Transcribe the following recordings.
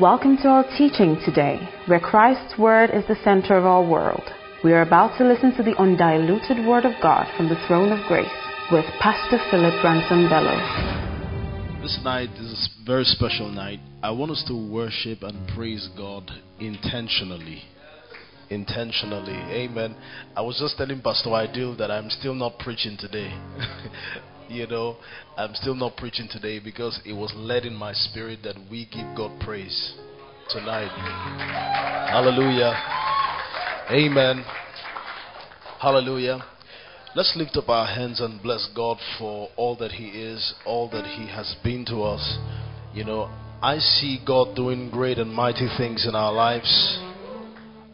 Welcome to our teaching today, where Christ's Word is the center of our world. We are about to listen to the undiluted Word of God from the throne of grace with Pastor Philip Ransom Bello. This night is a very special night. I want us to worship and praise God intentionally. Intentionally. Amen. I was just telling Pastor Ideal that I'm still not preaching today. you know, I'm still not preaching today because it was led in my spirit that we give God praise tonight. Hallelujah. Amen. Hallelujah. Let's lift up our hands and bless God for all that He is, all that He has been to us. You know, I see God doing great and mighty things in our lives.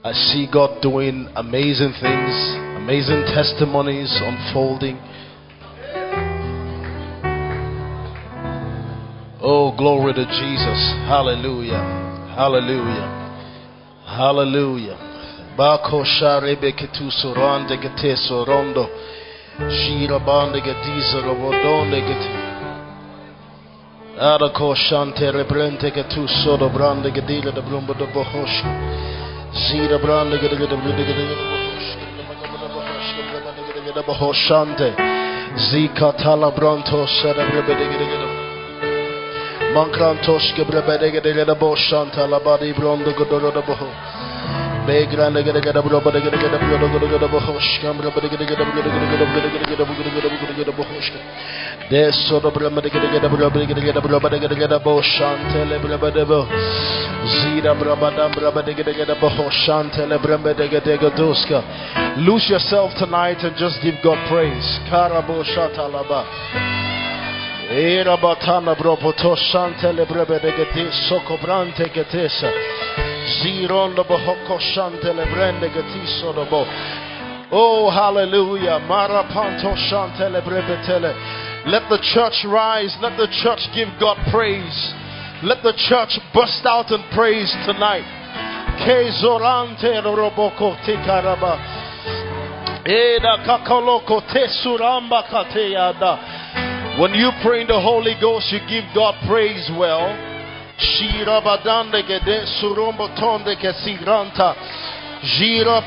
I see God doing amazing things, amazing testimonies unfolding. Oh, glory to Jesus. Hallelujah. Hallelujah. Hallelujah. Bako sharebe ketu sorande gete sorondo. Shira bande gediza robodonde gete. Adako shante rebrente ketu sodo brande gedila de brumbo de bohosh. Zira brande gedila de brumbo de bohoshante. Zika tala branto cerebrebe de gedila. Mankrantosh gebrebedege de gada boshanta la badi brondo godoro da boho. Begran de gada gada brobo de gada gada brodo gada gada bohosh kam brobo de gada gada brodo gada gada brodo gada gada brodo gada gada gada bohosh. De soro brobo de gada gada brobo de gada gada brobo de gada gada boshanta le brobo bo. Zira brobo da brobo de gada gada le brobo de gada doska. Lose yourself tonight and just give God praise. Karabo shatalaba laba. Era batana bropoto shantele brebe de gete soko brante getesa. Zirondo bohoko shantele brende getiso dobo. Oh, hallelujah. Marapanto shantele brebe tele. Let the church rise. Let the church give God praise. Let the church burst out in praise tonight. Kezorante roboko tikaraba. Eda kakoloko tesuramba kateyada. When you pray in the Holy Ghost, you give God praise well. Gira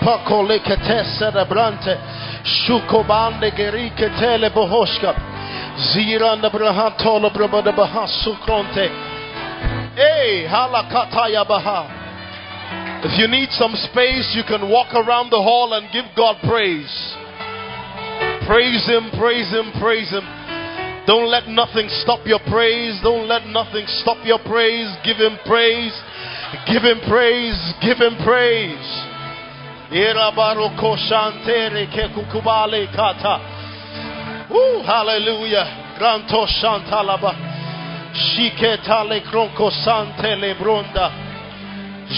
pakole ke cerebrante. Shukobande gerike tele bohoshka. Zira na brahantola brabada baha sukronte. Hey, halakataya baha. If you need some space, you can walk around the hall and give God praise. Praise Him, praise Him, praise Him. Don't let nothing stop your praise. Don't let nothing stop your praise. Give him praise. Give him praise. Give him praise. Ooh, hallelujah. Granto shantalaba. Shiketale kronko sante lebronda.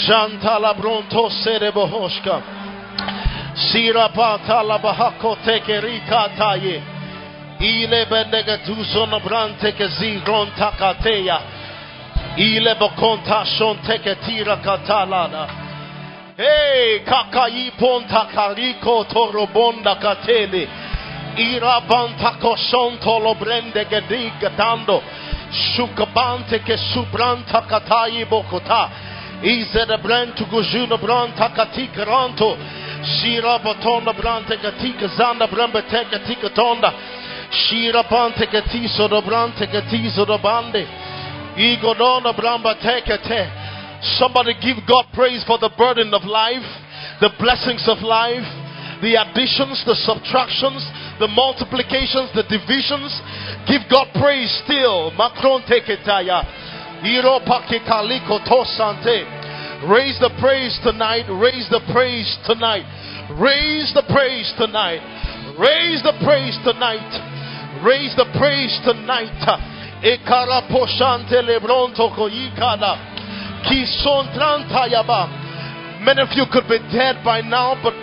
Jantala bronto serebohoshka. Sirapata labahako tekerika taye. Ile benega tuzono brante ke zigron takateya. Ile bokonta shon teke tira katalana. Hey, kakai ponta kariko torobonda katele. Ira banta koshon tolo brende gediga dando. Shukabante ke subranta katayi bokota. Ize de brentu gujuno branta katika ranto. Shira batonda brante katika zanda brembe teka tika tonda. Somebody give God praise for the burden of life, the blessings of life, the additions, the subtractions, the multiplications, the divisions. Give God praise still. Macron teketaya. Iro pakikaliko tosante. Raise the praise tonight. Raise the praise tonight. Raise the praise tonight. Raise the praise tonight. Raise the praise tonight. Ekara poshante lebronto koyikada. Kison tranta yaba. Many of you could be dead by now, but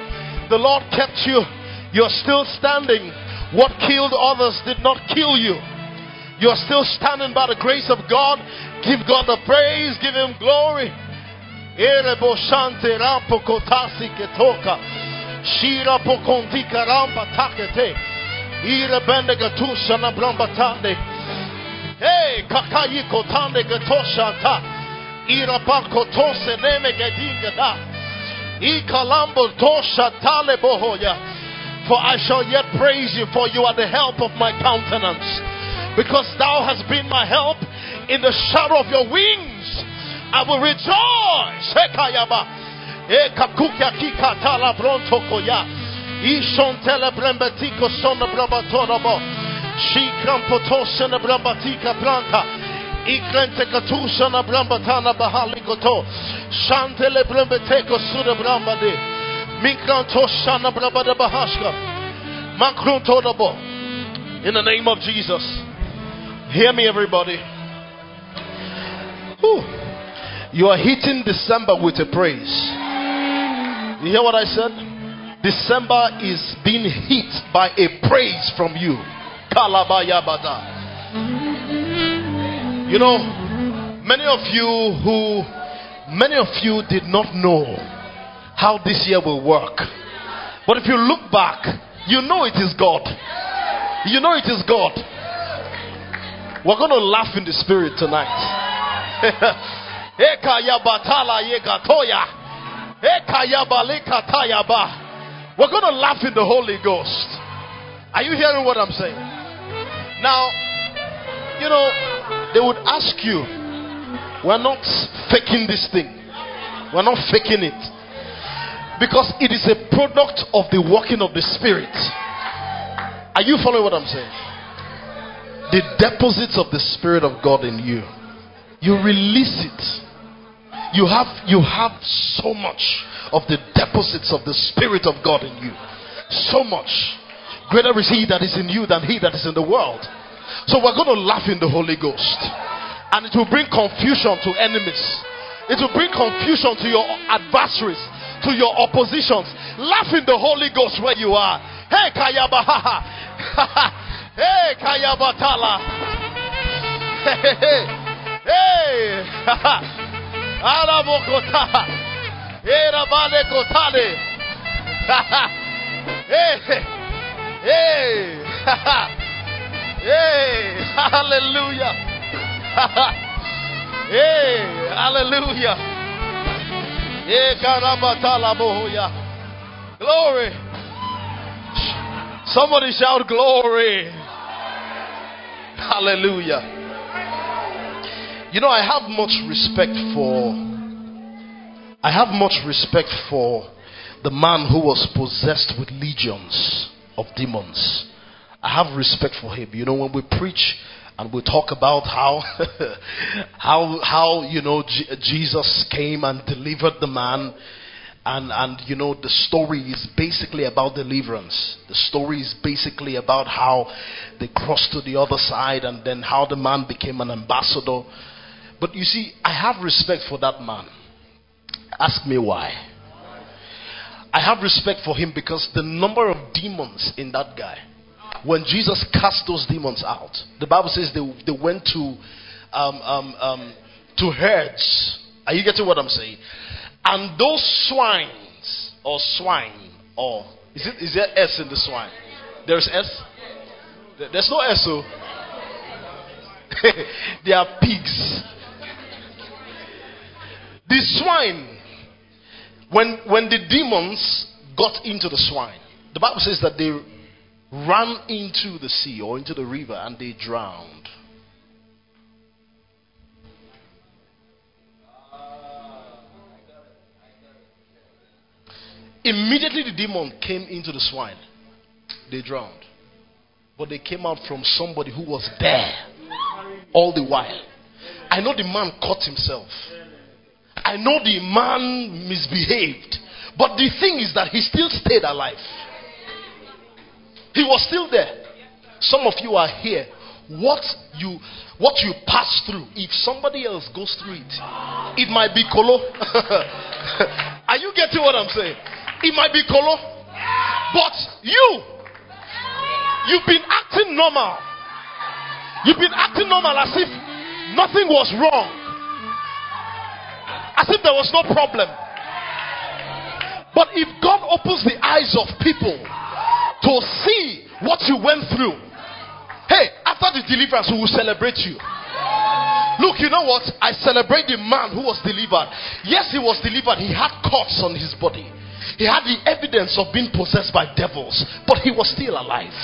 the Lord kept you. You're still standing. What killed others did not kill you. You're still standing by the grace of God. Give God the praise. Give Him glory. Kotasi ketoka. Shira rampa takete. Ire bende gatusha na bramba tande. Hey, kakayi kotande gatosha ta. Irapakotose neme gedingada. Ikalambo tosha tale bohoya. For I shall yet praise you, for you are the help of my countenance. Because thou hast been my help in the shadow of your wings. I will rejoice. Hekayaba. Ekakukia kika tala bronto koya. Ishon tele brembetiko sona brabatorobo. Shikram potosana brambatika planta. Ikrente katusha na bramba tana bahali koto. Shantele brembe teko suda bramba de. Mikranto shana bramba de bahashka. Makrunto dabo. In the name of Jesus. Hear me everybody. Whew. You are hitting December with a praise. You hear what I said? December is being hit by a praise from you. Kalabayabada. You know, many of you who, many of you did not know how this year will work. But if you look back, you know it is God. You know it is God. We're going to laugh in the spirit tonight. We're going to laugh in the Holy Ghost. Are you hearing what I'm saying? Now, you know, they would ask you, We're not faking this thing. We're not faking it. Because it is a product of the working of the Spirit. Are you following what I'm saying? The deposits of the Spirit of God in you. You release it. You have you have so much of the deposits of the Spirit of God in you. So much. Greater is He that is in you than He that is in the world. So we're going to laugh in the Holy Ghost. And it will bring confusion to enemies. It will bring confusion to your adversaries, to your oppositions. Laugh in the Holy Ghost where you are. Hey, Kayabaha. hey, Kayabatala. Hey, hey, hey. Hey, Rabale Kotale. Hey, hey. Hey, hallelujah. hey, hallelujah. Hey, Glory. Somebody shout glory. Hallelujah. You know, I have much respect for I have much respect for the man who was possessed with legions of demons. I have respect for him. You know, when we preach and we talk about how how how you know G- Jesus came and delivered the man and and you know the story is basically about deliverance the story is basically about how they crossed to the other side and then how the man became an ambassador but you see i have respect for that man ask me why i have respect for him because the number of demons in that guy when Jesus cast those demons out, the Bible says they, they went to um, um, um, to herds. Are you getting what I'm saying? And those swines or swine or is it is there S in the swine? There's S. There's no S. So they are pigs. The swine, when when the demons got into the swine, the Bible says that they ran into the sea or into the river and they drowned. Immediately the demon came into the swine. They drowned. But they came out from somebody who was there all the while. I know the man caught himself. I know the man misbehaved. But the thing is that he still stayed alive. He was still there. Some of you are here. What you what you pass through, if somebody else goes through it, it might be colo. are you getting what I'm saying? It might be colo. But you you've been acting normal. You've been acting normal as if nothing was wrong. As if there was no problem. But if God opens the eyes of people to see what you went through. Hey, after the deliverance, we will celebrate you. Look, you know what? I celebrate the man who was delivered. Yes, he was delivered. He had cuts on his body. He had the evidence of being possessed by devils, but he was still alive.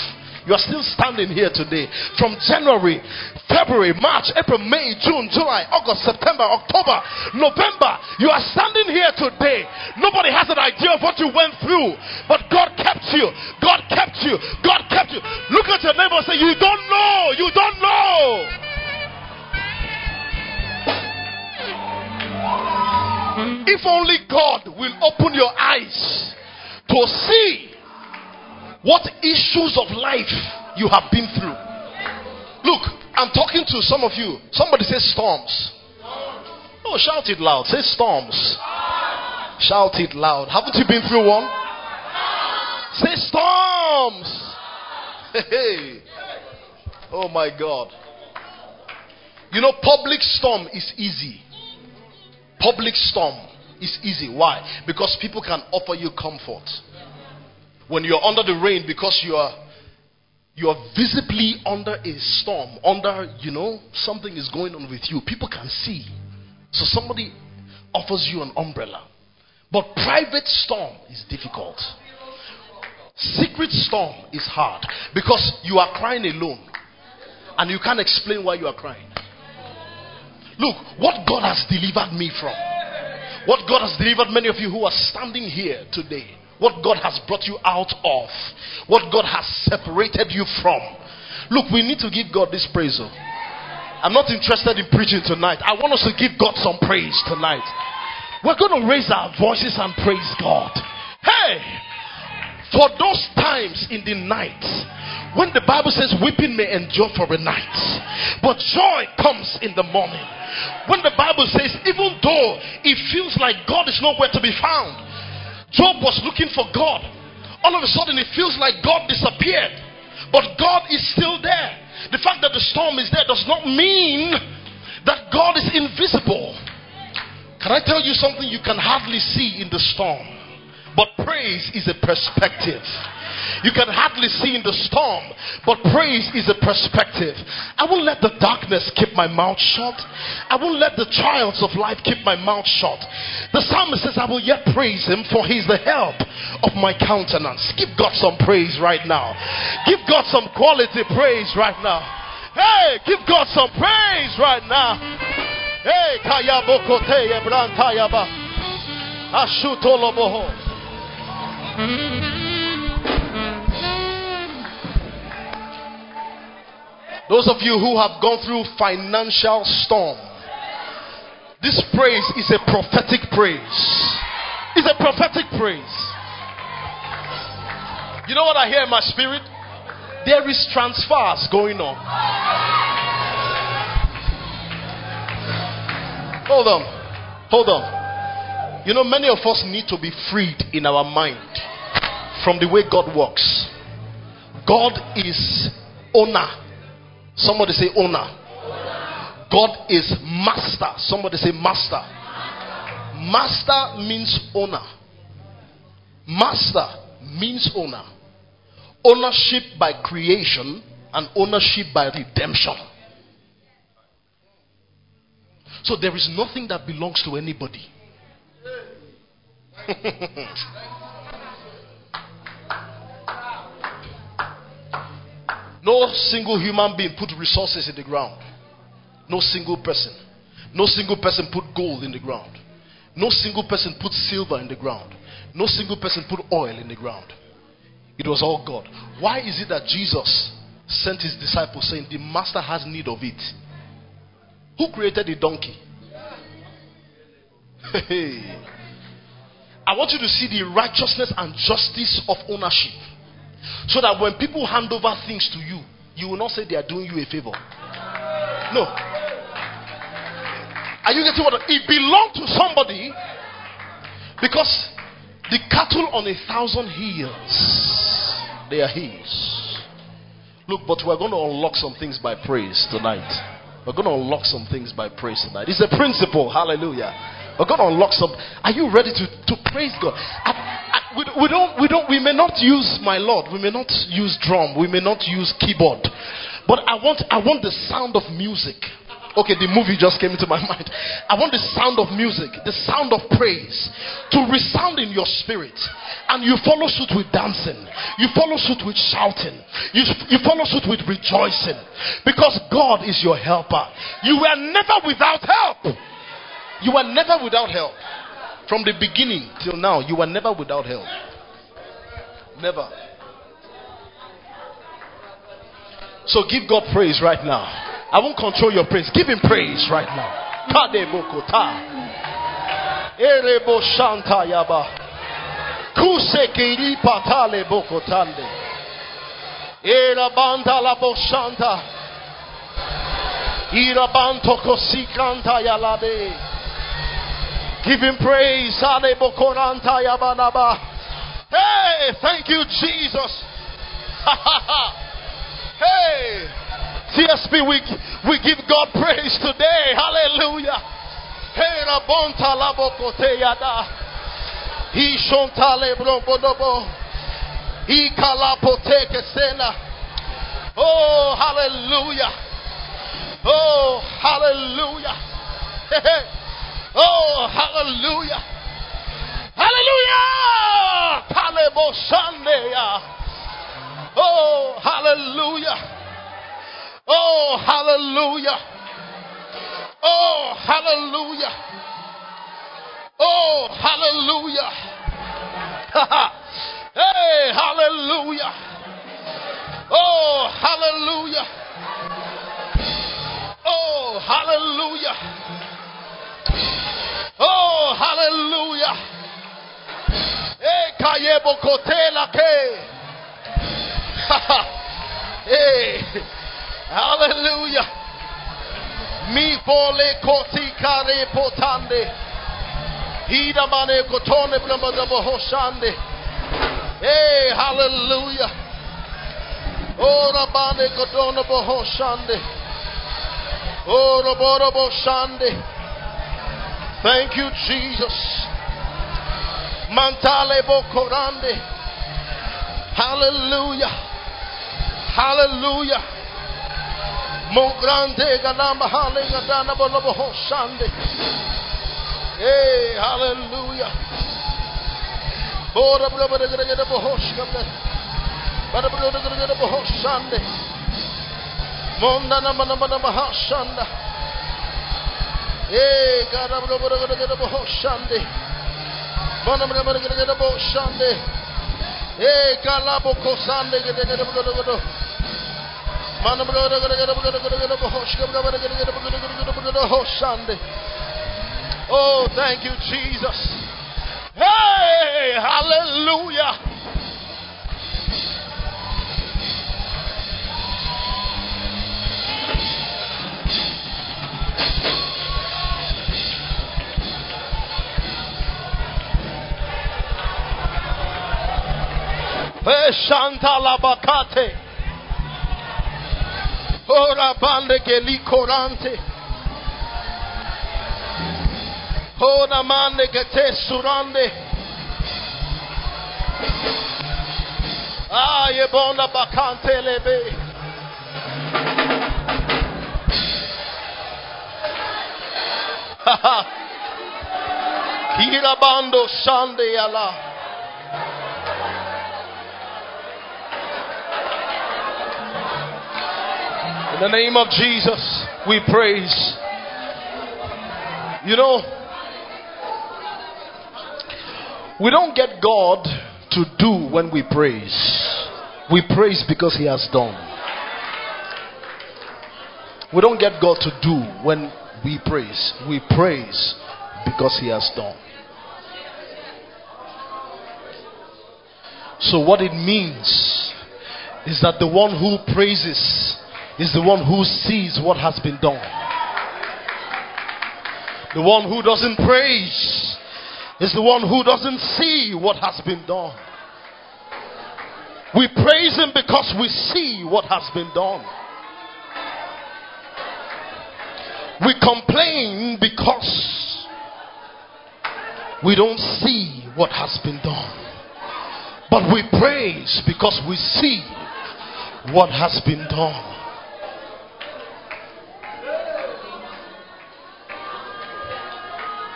You are still standing here today. From January, February, March, April, May, June, July, August, September, October, November. You are standing here today. Nobody has an idea of what you went through, but God kept you. God kept you. God kept you. Look at your neighbor and say, You don't know. You don't know. If only God will open your eyes to see what issues of life you have been through. Look, I'm talking to some of you. Somebody says storms. Oh, shout it loud. Say storms. Shout it loud. Haven't you been through one? Say storms. Hey. Oh my God. You know, public storm is easy. Public storm is easy. Why? Because people can offer you comfort. When you're under the rain because you are you are visibly under a storm, under, you know, something is going on with you. People can see. So somebody offers you an umbrella. But private storm is difficult. Secret storm is hard because you are crying alone and you can't explain why you are crying. Look, what God has delivered me from, what God has delivered many of you who are standing here today, what God has brought you out of, what God has separated you from. Look, we need to give God this praise. Oh. I'm not interested in preaching tonight. I want us to give God some praise tonight. We're going to raise our voices and praise God. Hey, for those times in the night when the Bible says weeping may endure for a night, but joy comes in the morning. When the Bible says, even though it feels like God is nowhere to be found, Job was looking for God. All of a sudden, it feels like God disappeared, but God is still there. The fact that the storm is there does not mean that God is invisible. Can I tell you something you can hardly see in the storm? But praise is a perspective. You can hardly see in the storm, but praise is a perspective. I won't let the darkness keep my mouth shut. I won't let the trials of life keep my mouth shut. The psalmist says, I will yet praise him, for he is the help of my countenance. Give God some praise right now. Give God some quality praise right now. Hey, give God some praise right now. Hey, kayabokote ebrantayaba. Ashutoloboho. Those of you who have gone through financial storm, this praise is a prophetic praise. It's a prophetic praise. You know what I hear in my spirit? There is transfers going on. Hold on. Hold on. You know, many of us need to be freed in our mind from the way God works. God is owner Somebody say owner. God is master. Somebody say master. Master means owner. Master means owner. Ownership by creation and ownership by redemption. So there is nothing that belongs to anybody. No single human being put resources in the ground. No single person. No single person put gold in the ground. No single person put silver in the ground. No single person put oil in the ground. It was all God. Why is it that Jesus sent his disciples saying, The master has need of it? Who created the donkey? Hey. I want you to see the righteousness and justice of ownership. So that when people hand over things to you, you will not say they are doing you a favor. No. Are you getting what? It belonged to somebody because the cattle on a thousand hills, they are his. Look, but we're going to unlock some things by praise tonight. We're going to unlock some things by praise tonight. It's a principle. Hallelujah. We're going to unlock some. Are you ready to, to praise God? We, we, don't, we, don't, we may not use, my Lord, we may not use drum, we may not use keyboard, but I want, I want the sound of music. Okay, the movie just came into my mind. I want the sound of music, the sound of praise to resound in your spirit. And you follow suit with dancing, you follow suit with shouting, you, you follow suit with rejoicing. Because God is your helper. You were never without help. You were never without help. From the beginning till now, you were never without help. Never. So give God praise right now. I won't control your praise. Give him praise right now. Erebo shanta yaba. Kusekiri patale bokotande. Era banda la boshanta. Ira banto kosikanta yalade. Give him praise. Hey, thank you, Jesus. hey. TSP, we, we give God praise today. Hallelujah. Hey, Rabonta Labokote Yada. He Shontale Brombodobo. He Kalapote Kesena. Oh, hallelujah. Oh, hallelujah. oh, hallelujah. Hallelujah. Talebo Sunday. Oh, hallelujah. Oh, hallelujah. Oh, hallelujah. Oh, hallelujah. hey, hallelujah. Oh, hallelujah. Oh, hallelujah. Hallelujah. Eh, hey, ke. hey. Eh, hallelujah. Mi pole koti kare potande. Hida mane kotone blamba bohoshande. Hey, eh, hallelujah. Ora bane kotono bohoshande. Ora boro boshande. Thank you, Jesus. Mantale bokorande. Hallelujah. Hallelujah. Mongrande ganamba halinga dana bolobo hoshande. Hey, hallelujah. Bora bro bro gre gre bohosh kamne. Bara bro gre gre bohoshande. Monda na mana mana mahashanda. Hey, gara bro bro gre gre bohoshande. Mana bro bro gre gre bohoshande. Hey, kalabo kosande gre gre bro bro bro. Oh, thank you, Jesus. Hey, hallelujah. Shanta Labakate. Ora bande che li corante. Ora mande che te surande. Ah, ye bona bacante lebe. Kirabando sande Allah. In the name of Jesus, we praise. You know, we don't get God to do when we praise. We praise because He has done. We don't get God to do when we praise. We praise because He has done. So, what it means is that the one who praises is the one who sees what has been done. The one who doesn't praise is the one who doesn't see what has been done. We praise Him because we see what has been done. We complain because we don't see what has been done. But we praise because we see what has been done.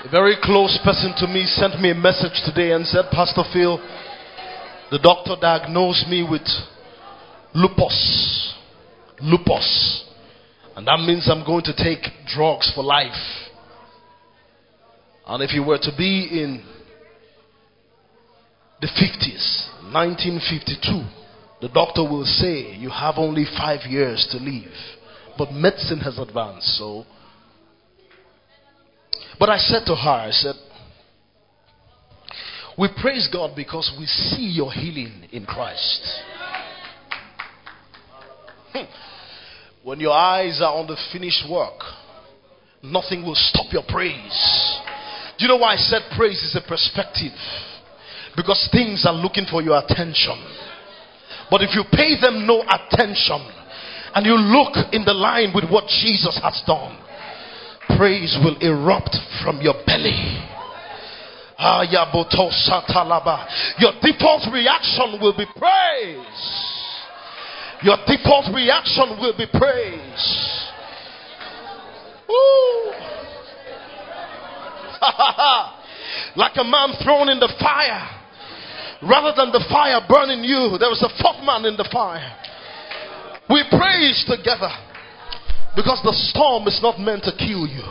A very close person to me sent me a message today and said, Pastor Phil, the doctor diagnosed me with lupus. Lupus. And that means I'm going to take drugs for life. And if you were to be in the 50s, 1952, the doctor will say you have only five years to live. But medicine has advanced, so. But I said to her, I said, we praise God because we see your healing in Christ. Hmm. When your eyes are on the finished work, nothing will stop your praise. Do you know why I said praise is a perspective? Because things are looking for your attention. But if you pay them no attention and you look in the line with what Jesus has done, praise will erupt from your belly. Your default reaction will be praise. Your default reaction will be praise. like a man thrown in the fire. Rather than the fire burning you, there was a fourth man in the fire. We praise together because the storm is not meant to kill you.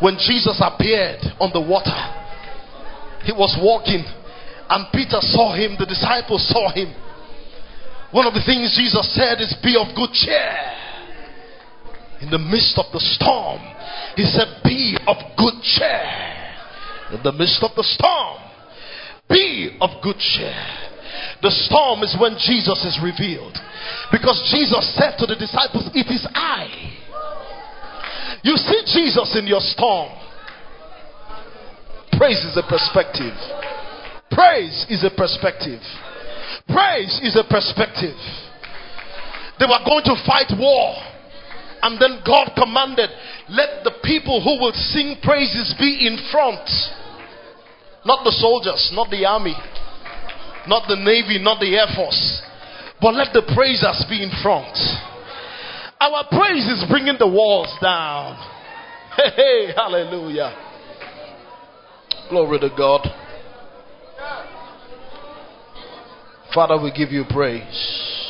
When Jesus appeared on the water, he was walking, and Peter saw him, the disciples saw him. One of the things Jesus said is, Be of good cheer. In the midst of the storm, He said, Be of good cheer. In the midst of the storm, be of good cheer. The storm is when Jesus is revealed. Because Jesus said to the disciples, It is I. You see Jesus in your storm. Praise is a perspective. Praise is a perspective. Praise is a perspective. They were going to fight war. And then God commanded, let the people who will sing praises be in front. Not the soldiers, not the army, not the navy, not the air force. But let the praisers be in front. Our praise is bringing the walls down. Hey, hey hallelujah. Glory to God. Father, we give you praise.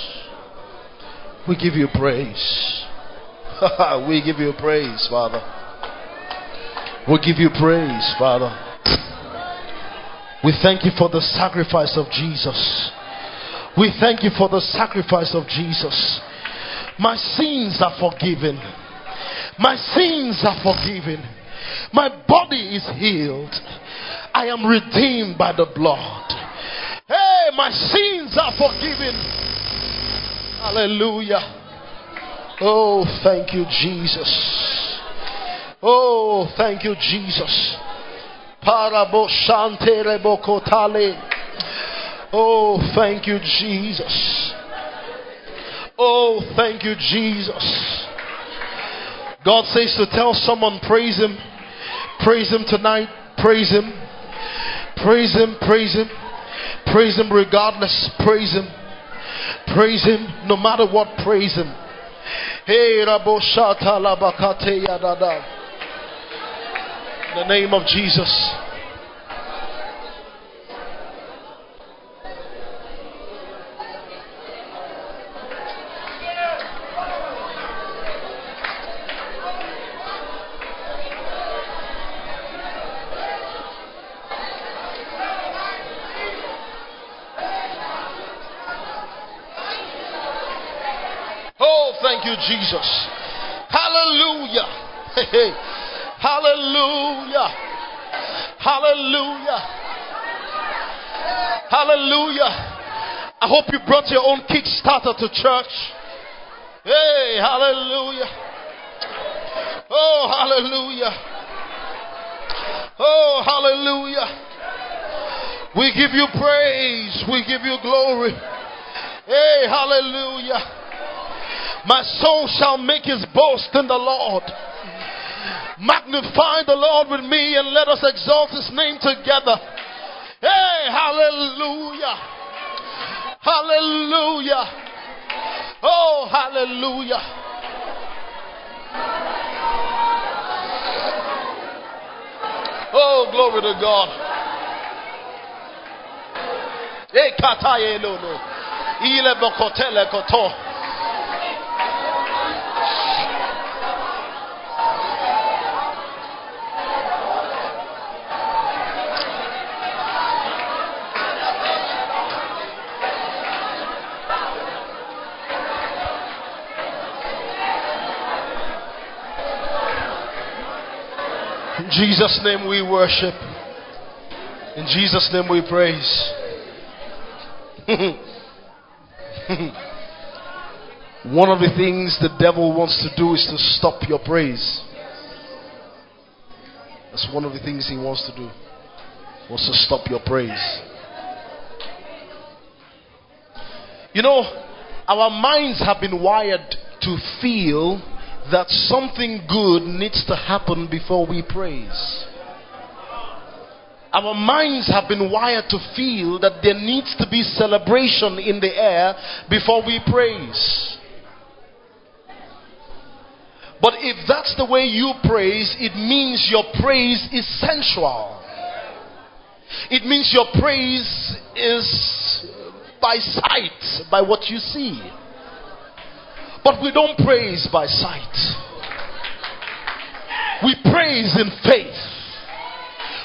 We give you praise. we give you praise, Father. We give you praise, Father. We thank you for the sacrifice of Jesus. We thank you for the sacrifice of Jesus. My sins are forgiven. My sins are forgiven. My body is healed. I am redeemed by the blood. Hey, my sins are forgiven. Hallelujah. Oh, thank you, Jesus. Oh, thank you, Jesus. Oh, thank you, Jesus. Oh, thank you, Jesus. God says to tell someone, praise Him. Praise Him tonight. Praise Him. Praise Him. Praise Him. Praise Him regardless. Praise Him. Praise Him no matter what. Praise Him. Hey, Raboshata Labakate Yadada. In the name of Jesus. Oh, thank you, Jesus. Hallelujah. Hallelujah. Hallelujah. Hallelujah. I hope you brought your own Kickstarter to church. Hey, hallelujah. Oh, hallelujah. Oh, hallelujah. We give you praise. We give you glory. Hey, hallelujah. My soul shall make his boast in the Lord. Magnify the Lord with me and let us exalt his name together. Hey, hallelujah. Hallelujah. Oh, hallelujah. Oh, glory to God. Ekataye no no. Ile bokotele koto. In Jesus' name we worship. In Jesus' name we praise. One of the things the devil wants to do is to stop your praise. That's one of the things he wants to do. Wants to stop your praise. You know, our minds have been wired to feel that something good needs to happen before we praise. Our minds have been wired to feel that there needs to be celebration in the air before we praise. But if that's the way you praise, it means your praise is sensual. It means your praise is by sight, by what you see. But we don't praise by sight. We praise in faith.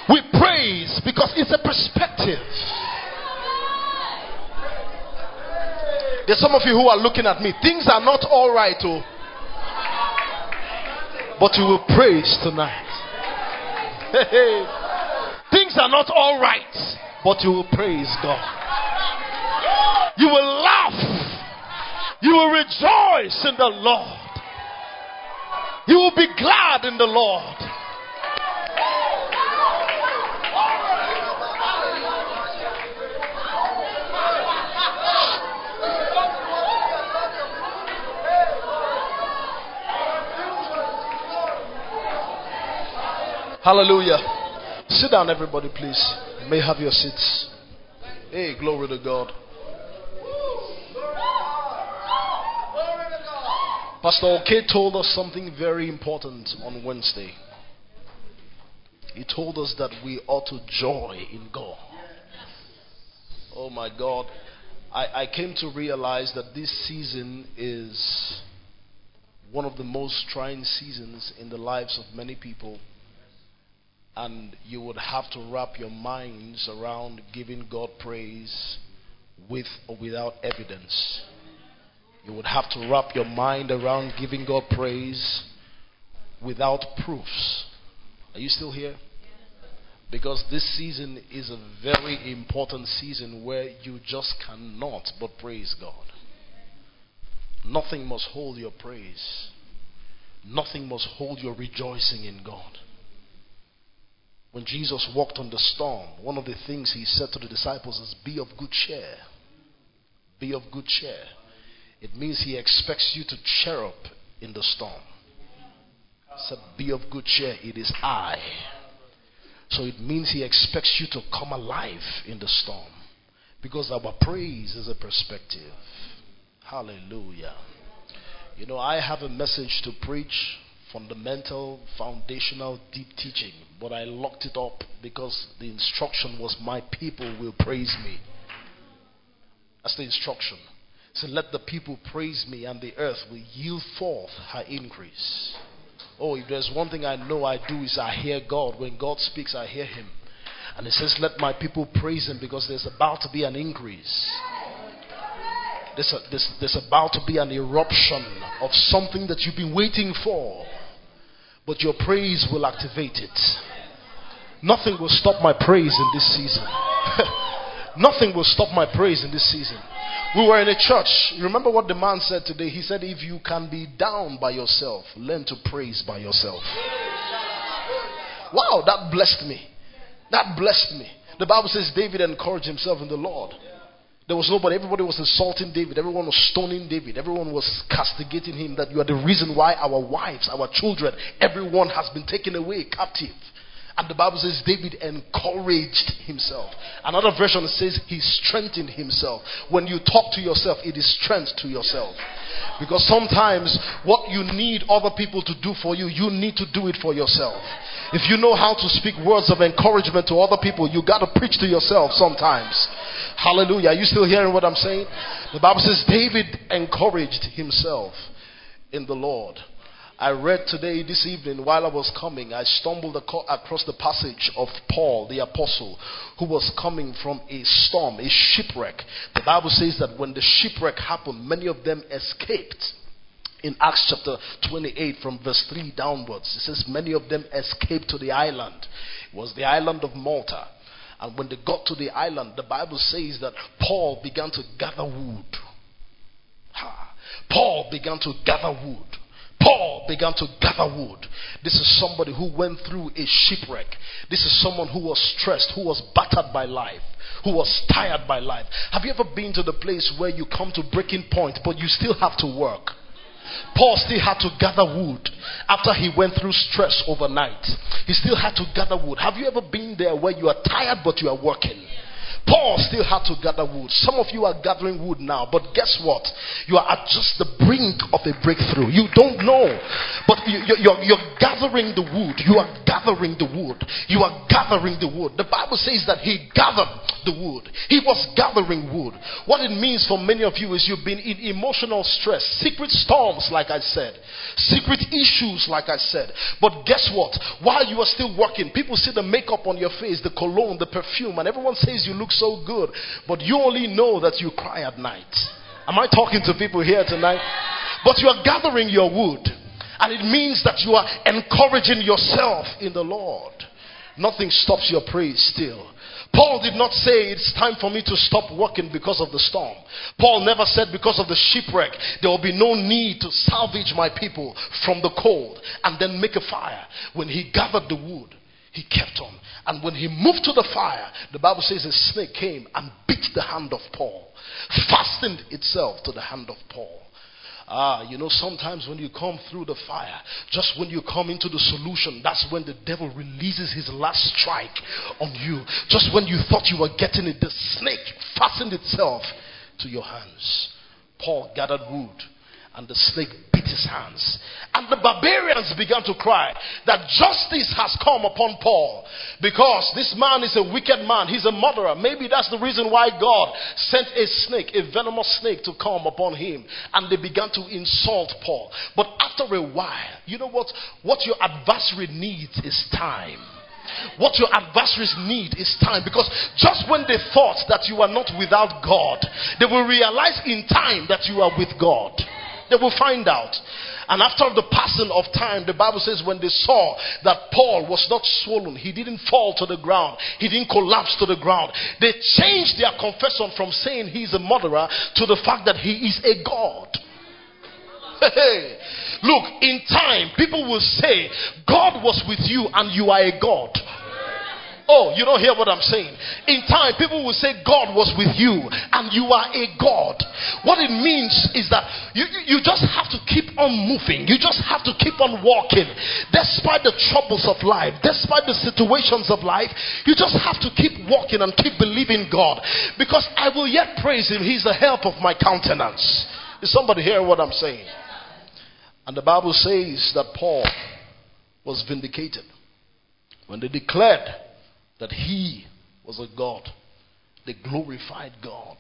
We praise because it's a perspective. There's some of you who are looking at me. Things are not all right, oh. But you will praise tonight. Things are not all right, but you will praise God. You will laugh you will rejoice in the Lord. You will be glad in the Lord. Hallelujah. Sit down, everybody, please. You may have your seats. Hey, glory to God. Pastor Oke told us something very important on Wednesday. He told us that we ought to joy in God. Oh my God. I, I came to realize that this season is one of the most trying seasons in the lives of many people. And you would have to wrap your minds around giving God praise with or without evidence. You would have to wrap your mind around giving God praise without proofs. Are you still here? Because this season is a very important season where you just cannot but praise God. Nothing must hold your praise. Nothing must hold your rejoicing in God. When Jesus walked on the storm, one of the things he said to the disciples is, Be of good cheer. Be of good cheer. It means he expects you to cheer up in the storm. Said, Be of good cheer, it is I. So it means he expects you to come alive in the storm. Because our praise is a perspective. Hallelujah. You know, I have a message to preach fundamental, foundational, deep teaching, but I locked it up because the instruction was, My people will praise me. That's the instruction. So let the people praise me, and the earth will yield forth her increase. Oh, if there's one thing I know I do is I hear God. When God speaks, I hear Him. And He says, Let my people praise Him because there's about to be an increase. There's, a, there's, there's about to be an eruption of something that you've been waiting for. But your praise will activate it. Nothing will stop my praise in this season. Nothing will stop my praise in this season. We were in a church. You remember what the man said today? He said, If you can be down by yourself, learn to praise by yourself. Wow, that blessed me. That blessed me. The Bible says David encouraged himself in the Lord. There was nobody, everybody was insulting David, everyone was stoning David, everyone was castigating him that you are the reason why our wives, our children, everyone has been taken away captive. And the Bible says David encouraged himself. Another version says he strengthened himself. When you talk to yourself, it is strength to yourself. Because sometimes what you need other people to do for you, you need to do it for yourself. If you know how to speak words of encouragement to other people, you got to preach to yourself sometimes. Hallelujah. Are you still hearing what I'm saying? The Bible says David encouraged himself in the Lord. I read today, this evening, while I was coming, I stumbled across the passage of Paul, the apostle, who was coming from a storm, a shipwreck. The Bible says that when the shipwreck happened, many of them escaped. In Acts chapter 28, from verse 3 downwards, it says, Many of them escaped to the island. It was the island of Malta. And when they got to the island, the Bible says that Paul began to gather wood. Ha. Paul began to gather wood. Paul began to gather wood. This is somebody who went through a shipwreck. This is someone who was stressed, who was battered by life, who was tired by life. Have you ever been to the place where you come to breaking point, but you still have to work? Paul still had to gather wood after he went through stress overnight. He still had to gather wood. Have you ever been there where you are tired but you are working? Paul still had to gather wood. Some of you are gathering wood now, but guess what? You are at just the brink of a breakthrough. You don't know, but you, are you're gathering the wood. You are gathering the wood. You are gathering the wood. The Bible says that he gathered the wood. He was gathering wood. What it means for many of you is you've been in emotional stress, secret storms, like I said, secret issues, like I said. But guess what? While you are still working, people see the makeup on your face, the cologne, the perfume, and everyone says you look so good, but you only know that you cry at night. Am I talking to people here tonight? But you are gathering your wood, and it means that you are encouraging yourself in the Lord. Nothing stops your praise still. Paul did not say it's time for me to stop working because of the storm. Paul never said because of the shipwreck there will be no need to salvage my people from the cold and then make a fire. When he gathered the wood, he kept on. And when he moved to the fire, the Bible says a snake came and bit the hand of Paul, fastened itself to the hand of Paul. Ah, you know, sometimes when you come through the fire, just when you come into the solution, that's when the devil releases his last strike on you. Just when you thought you were getting it, the snake fastened itself to your hands. Paul gathered wood and the snake beat his hands. And the barbarians began to cry that justice has come upon Paul because this man is a wicked man. He's a murderer. Maybe that's the reason why God sent a snake, a venomous snake, to come upon him. And they began to insult Paul. But after a while, you know what? What your adversary needs is time. What your adversaries need is time because just when they thought that you are not without God, they will realize in time that you are with God. They will find out. And after the passing of time, the Bible says when they saw that Paul was not swollen, he didn't fall to the ground, he didn't collapse to the ground, they changed their confession from saying he's a murderer to the fact that he is a God. Hey, look, in time, people will say, God was with you and you are a God. Oh, you don't hear what I'm saying. In time, people will say God was with you and you are a God. What it means is that you, you just have to keep on moving. You just have to keep on walking. Despite the troubles of life, despite the situations of life, you just have to keep walking and keep believing God. Because I will yet praise Him. He's the help of my countenance. Is somebody hearing what I'm saying? And the Bible says that Paul was vindicated when they declared that he was a God. They glorified God.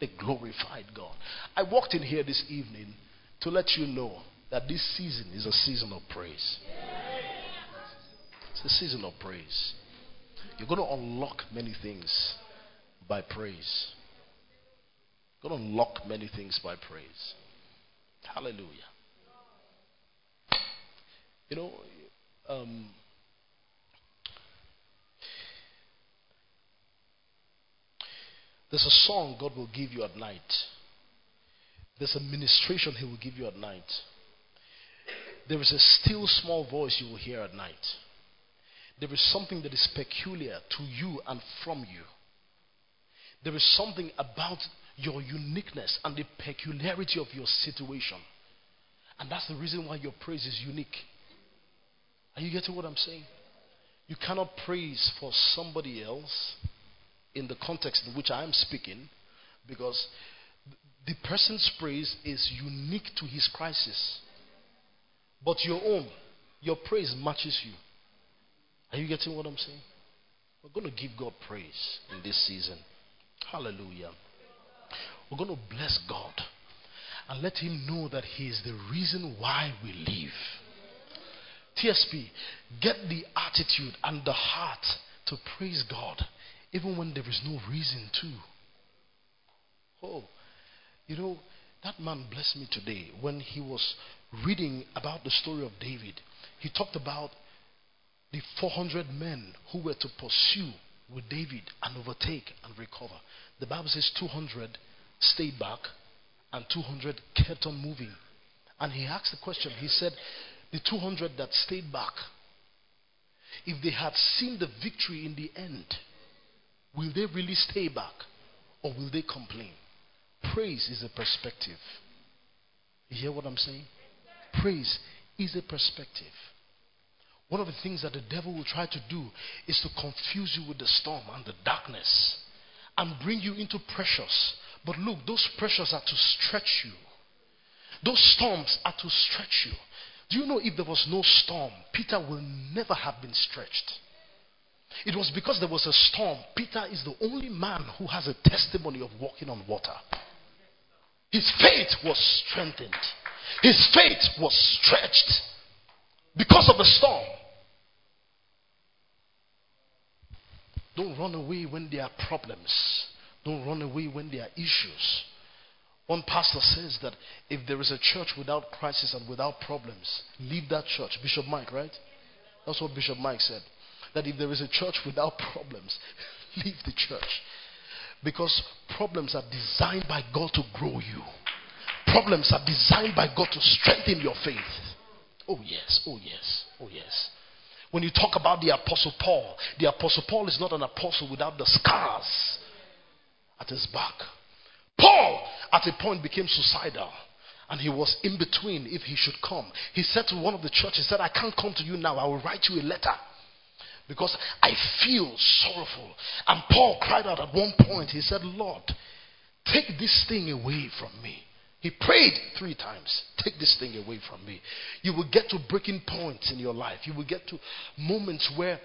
They glorified God. I walked in here this evening to let you know that this season is a season of praise. It's a season of praise. You're going to unlock many things by praise. You're going to unlock many things by praise. Hallelujah. You know, um, There's a song God will give you at night. There's a ministration He will give you at night. There is a still small voice you will hear at night. There is something that is peculiar to you and from you. There is something about your uniqueness and the peculiarity of your situation. And that's the reason why your praise is unique. Are you getting what I'm saying? You cannot praise for somebody else in the context in which I am speaking because the person's praise is unique to his crisis. But your own, your praise matches you. Are you getting what I'm saying? We're going to give God praise in this season. Hallelujah. We're going to bless God and let Him know that He is the reason why we live. TSP, get the attitude and the heart to praise God even when there is no reason to. Oh, you know, that man blessed me today when he was reading about the story of David. He talked about the 400 men who were to pursue with David and overtake and recover. The Bible says 200 stayed back and 200 kept on moving. And he asked the question, he said, the 200 that stayed back, if they had seen the victory in the end, will they really stay back or will they complain? Praise is a perspective. You hear what I'm saying? Praise is a perspective. One of the things that the devil will try to do is to confuse you with the storm and the darkness and bring you into pressures. But look, those pressures are to stretch you. Those storms are to stretch you. Do you know if there was no storm, Peter will never have been stretched? It was because there was a storm. Peter is the only man who has a testimony of walking on water. His faith was strengthened, his faith was stretched because of the storm. Don't run away when there are problems. Don't run away when there are issues. One pastor says that if there is a church without crisis and without problems, leave that church. Bishop Mike, right? That's what Bishop Mike said. That if there is a church without problems, leave the church. Because problems are designed by God to grow you. Problems are designed by God to strengthen your faith. Oh, yes, oh, yes, oh, yes. When you talk about the Apostle Paul, the Apostle Paul is not an apostle without the scars at his back. Paul, at a point, became suicidal. And he was in between if he should come. He said to one of the churches, said, I can't come to you now. I will write you a letter because I feel sorrowful. And Paul cried out at one point, he said, Lord, take this thing away from me. He prayed three times, take this thing away from me. You will get to breaking points in your life. You will get to moments where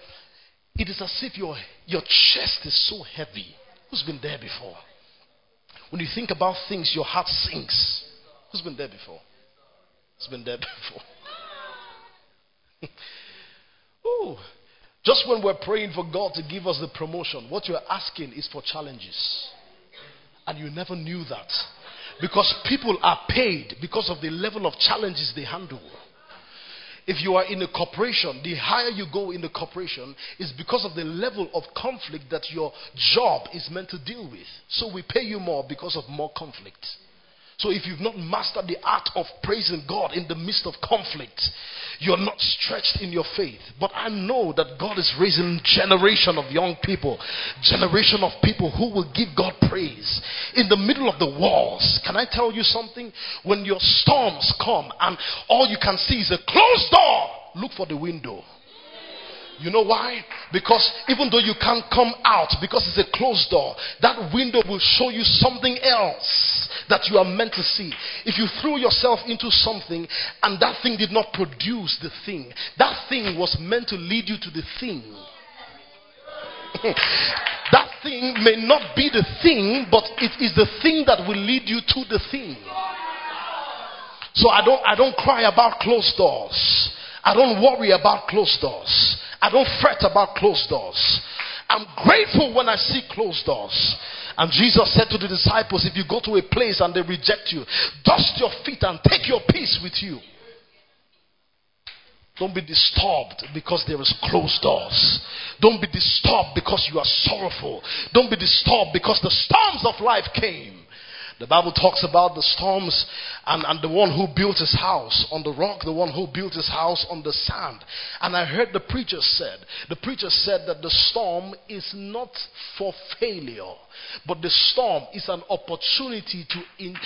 it is as if your, your chest is so heavy. Who's been there before? When you think about things, your heart sinks. Who's been there before? Who's been there before? oh, just when we're praying for God to give us the promotion, what you're asking is for challenges. And you never knew that. Because people are paid because of the level of challenges they handle. If you are in a corporation, the higher you go in the corporation is because of the level of conflict that your job is meant to deal with. So we pay you more because of more conflict. So if you've not mastered the art of praising God in the midst of conflict, you're not stretched in your faith. But I know that God is raising generation of young people, generation of people who will give God praise in the middle of the walls. Can I tell you something? When your storms come and all you can see is a closed door, look for the window. You know why? Because even though you can't come out because it's a closed door, that window will show you something else that you are meant to see. If you threw yourself into something and that thing did not produce the thing, that thing was meant to lead you to the thing. that thing may not be the thing, but it is the thing that will lead you to the thing. So I don't I don't cry about closed doors. I don't worry about closed doors. I don't fret about closed doors. I'm grateful when I see closed doors. And Jesus said to the disciples, if you go to a place and they reject you, dust your feet and take your peace with you. Don't be disturbed because there is closed doors. Don't be disturbed because you are sorrowful. Don't be disturbed because the storms of life came. The Bible talks about the storms and, and the one who built his house on the rock, the one who built his house on the sand. And I heard the preacher said, the preacher said that the storm is not for failure, but the storm is an opportunity to, in,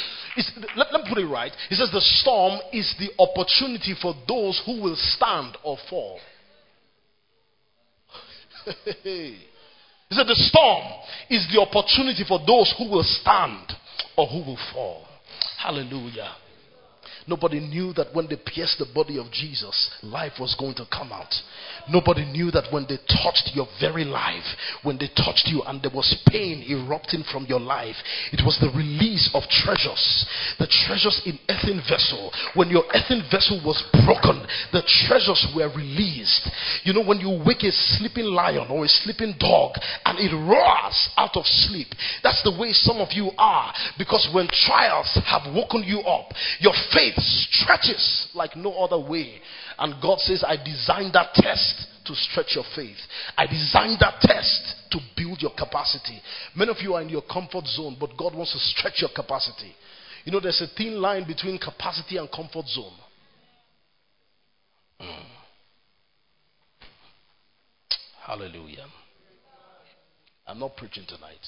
let, let me put it right. He says the storm is the opportunity for those who will stand or fall. He said the storm is the opportunity for those who will stand or who will fall. Hallelujah. Nobody knew that when they pierced the body of Jesus, life was going to come out. Nobody knew that when they touched your very life, when they touched you and there was pain erupting from your life, it was the release of treasures. The treasures in earthen vessel. When your earthen vessel was broken, the treasures were released. You know, when you wake a sleeping lion or a sleeping dog and it roars out of sleep, that's the way some of you are. Because when trials have woken you up, your faith stretches like no other way. And God says, I designed that test to stretch your faith. I designed that test to build your capacity. Many of you are in your comfort zone, but God wants to stretch your capacity. You know, there's a thin line between capacity and comfort zone. Mm. Hallelujah. I'm not preaching tonight.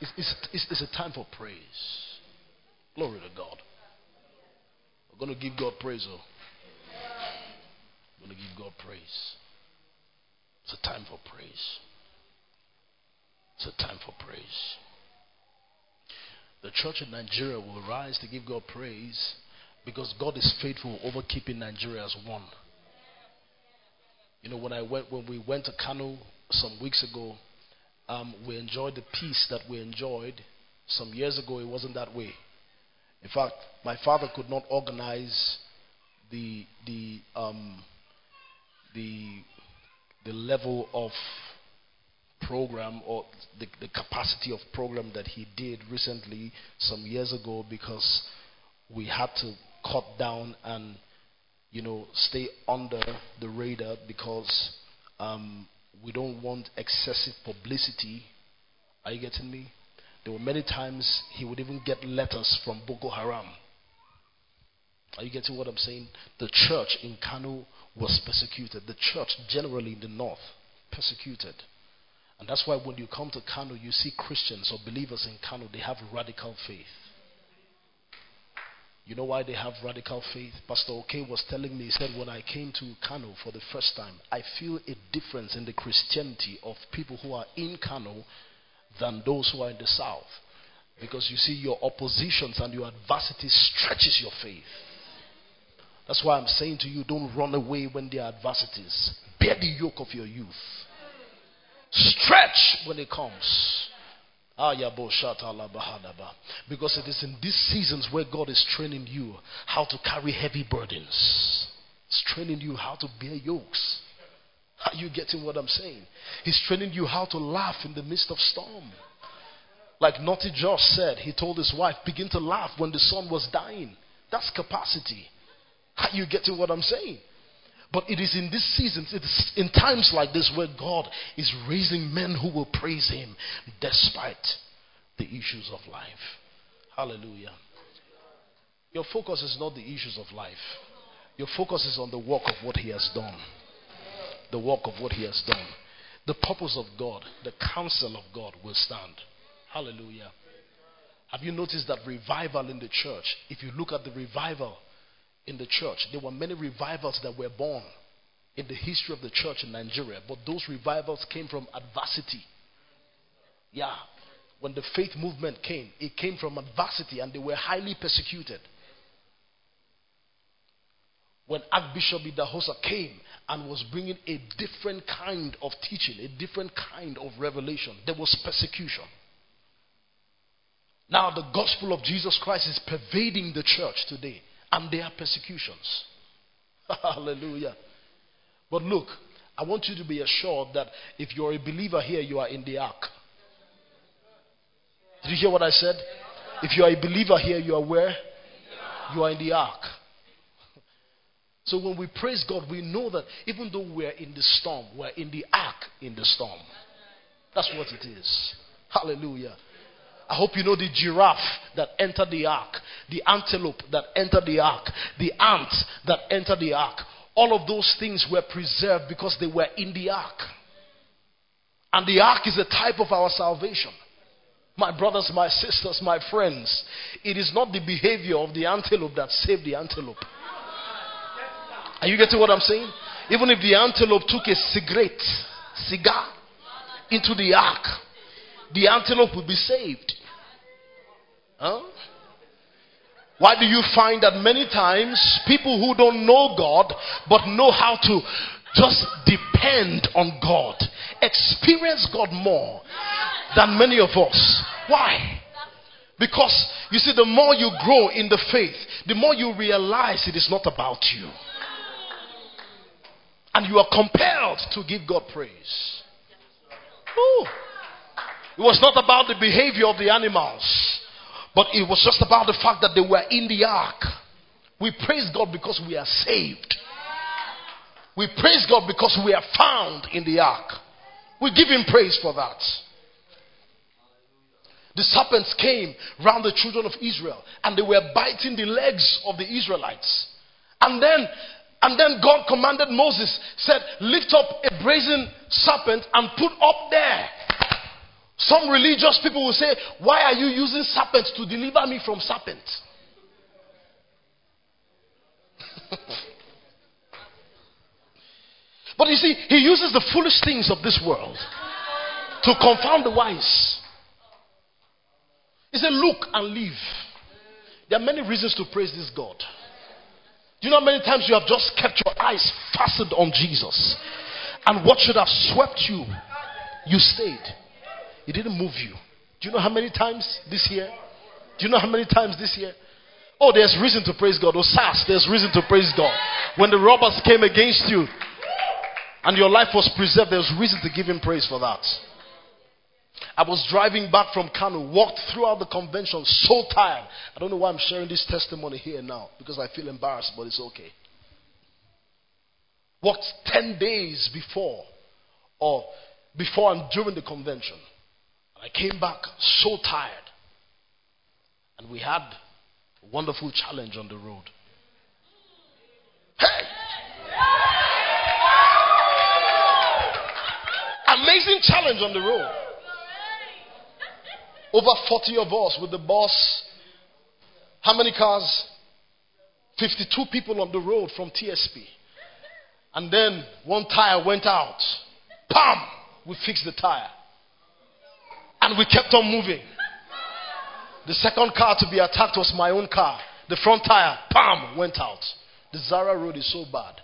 It's, it's, it's, it's a time for praise. Glory to God. We're going to give God praise. Oh. We're going to give God praise. It's a time for praise. It's a time for praise. The church in Nigeria will rise to give God praise because God is faithful over keeping Nigeria as one. You know, when I went when we went to Kano some weeks ago, um, we enjoyed the peace that we enjoyed. Some years ago, it wasn't that way. In fact, my father could not organize the the um, the the level of program or the, the capacity of program that he did recently some years ago because we had to cut down and you know stay under the radar because um, we don't want excessive publicity. Are you getting me? There were many times he would even get letters from Boko Haram. Are you getting what I'm saying? The church in Kano was persecuted. The church generally in the north persecuted. And that's why when you come to Kano, you see Christians or believers in Kano, they have radical faith. You know why they have radical faith? Pastor OK was telling me, he said, when I came to Kano for the first time, I feel a difference in the Christianity of people who are in Kano than those who are in the south. Because you see, your oppositions and your adversity stretches your faith. That's why I'm saying to you, don't run away when there are adversities. Bear the yoke of your youth. Stretch when it comes. Ah, because it is in these seasons where God is training you how to carry heavy burdens. He's training you how to bear yokes. Are you getting what I'm saying? He's training you how to laugh in the midst of storm. Like Naughty Josh said, he told his wife, begin to laugh when the son was dying. That's capacity. Are you getting what I'm saying? But it is in these seasons, it is in times like this where God is raising men who will praise Him despite the issues of life. Hallelujah. Your focus is not the issues of life, your focus is on the work of what He has done. The work of what He has done. The purpose of God, the counsel of God will stand. Hallelujah. Have you noticed that revival in the church? If you look at the revival in the church. There were many revivals that were born in the history of the church in Nigeria, but those revivals came from adversity. Yeah. When the faith movement came, it came from adversity and they were highly persecuted. When Archbishop Idahosa came and was bringing a different kind of teaching, a different kind of revelation, there was persecution. Now, the gospel of Jesus Christ is pervading the church today and there are persecutions. Hallelujah. But look, I want you to be assured that if you're a believer here, you are in the ark. Did you hear what I said? If you are a believer here, you are where? You are in the ark. So when we praise God, we know that even though we're in the storm, we're in the ark in the storm. That's what it is. Hallelujah. I hope you know the giraffe that entered the ark, the antelope that entered the ark, the ant that entered the ark. All of those things were preserved because they were in the ark. And the ark is a type of our salvation. My brothers, my sisters, my friends, it is not the behavior of the antelope that saved the antelope. Are you getting what I'm saying? Even if the antelope took a cigarette, cigar, into the ark, the antelope would be saved. Huh? Why do you find that many times people who don't know God but know how to just depend on God experience God more than many of us? Why? Because you see, the more you grow in the faith, the more you realize it is not about you. And you are compelled to give God praise. Ooh. It was not about the behavior of the animals. But it was just about the fact that they were in the ark. We praise God because we are saved. We praise God because we are found in the ark. We give Him praise for that. The serpents came round the children of Israel and they were biting the legs of the Israelites. And then and then God commanded Moses, said, Lift up a brazen serpent and put up there some religious people will say, Why are you using serpents to deliver me from serpents? but you see, he uses the foolish things of this world to confound the wise. He said, Look and live. There are many reasons to praise this God. Do you know how many times you have just kept your eyes fastened on Jesus? And what should have swept you, you stayed. It didn't move you. Do you know how many times this year? Do you know how many times this year? Oh, there's reason to praise God. Oh, SARS, there's reason to praise God. When the robbers came against you and your life was preserved, there's reason to give Him praise for that. I was driving back from Kano, walked throughout the convention, so tired. I don't know why I'm sharing this testimony here now because I feel embarrassed, but it's okay. Walked 10 days before or before and during the convention. I came back so tired. And we had a wonderful challenge on the road. Hey! Amazing challenge on the road. Over 40 of us with the boss. How many cars? 52 people on the road from TSP. And then one tire went out. Pam! We fixed the tire. And we kept on moving. The second car to be attacked was my own car. The front tire, pam, went out. The Zaria road is so bad.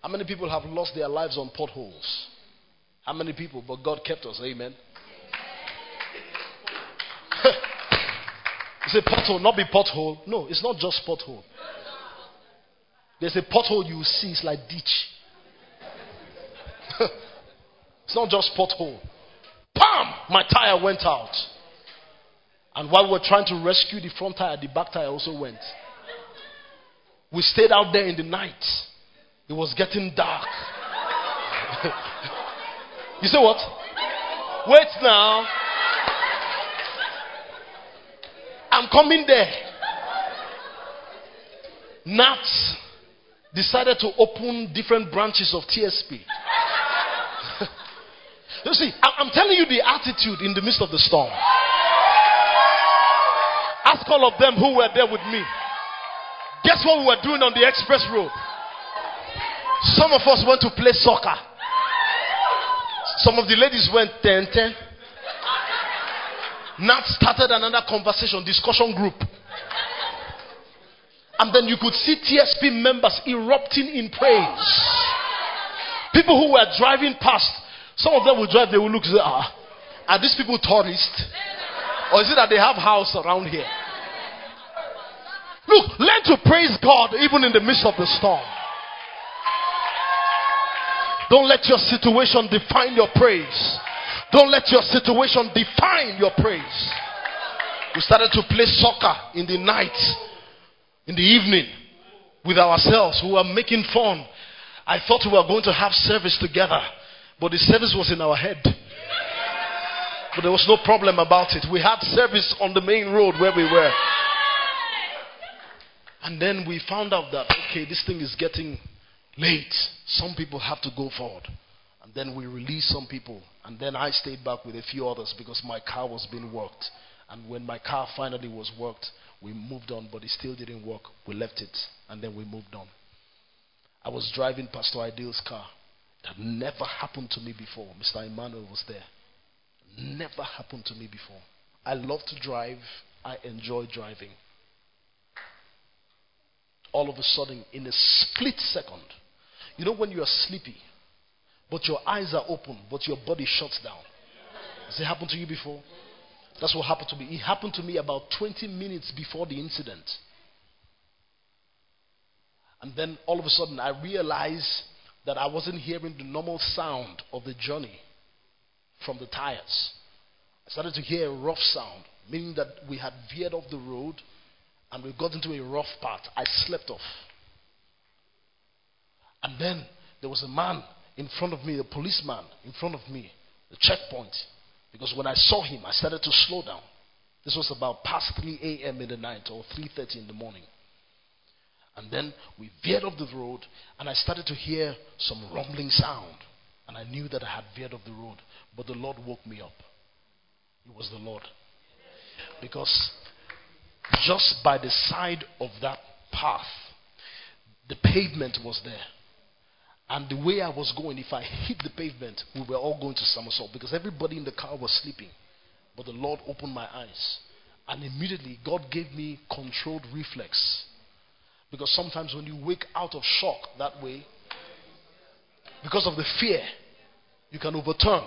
How many people have lost their lives on potholes? How many people? But God kept us. Amen. it's a pothole, not be pothole. No, it's not just pothole. There's a pothole you see, it's like ditch. it's not just pothole. Pam! My tire went out. And while we were trying to rescue the front tire, the back tire also went. We stayed out there in the night. It was getting dark. you say what? Wait now. I'm coming there. Nats decided to open different branches of TSP. You see, I'm telling you the attitude in the midst of the storm. Ask all of them who were there with me. Guess what we were doing on the express road? Some of us went to play soccer. Some of the ladies went 10 10. Nat started another conversation, discussion group. And then you could see TSP members erupting in praise. People who were driving past some of them would drive, they would look, ah, are these people tourists? Or is it that they have house around here? Look, learn to praise God even in the midst of the storm. Don't let your situation define your praise. Don't let your situation define your praise. We started to play soccer in the night, in the evening, with ourselves. We were making fun. I thought we were going to have service together. But the service was in our head. But there was no problem about it. We had service on the main road where we were. And then we found out that, okay, this thing is getting late. Some people have to go forward. And then we released some people. And then I stayed back with a few others because my car was being worked. And when my car finally was worked, we moved on, but it still didn't work. We left it. And then we moved on. I was driving Pastor Ideal's car. That never happened to me before. Mr. Emmanuel was there. Never happened to me before. I love to drive. I enjoy driving. all of a sudden, in a split second, you know when you are sleepy, but your eyes are open, but your body shuts down. Has it happened to you before? That's what happened to me. It happened to me about 20 minutes before the incident. And then all of a sudden, I realized that I wasn't hearing the normal sound of the journey from the tires. I started to hear a rough sound, meaning that we had veered off the road and we got into a rough part. I slept off. And then there was a man in front of me, a policeman in front of me, the checkpoint. Because when I saw him, I started to slow down. This was about past 3 a.m. in the night or 3:30 in the morning. And then we veered off the road, and I started to hear some rumbling sound. And I knew that I had veered off the road. But the Lord woke me up. It was the Lord. Because just by the side of that path, the pavement was there. And the way I was going, if I hit the pavement, we were all going to somersault because everybody in the car was sleeping. But the Lord opened my eyes. And immediately, God gave me controlled reflex. Because sometimes when you wake out of shock that way, because of the fear, you can overturn.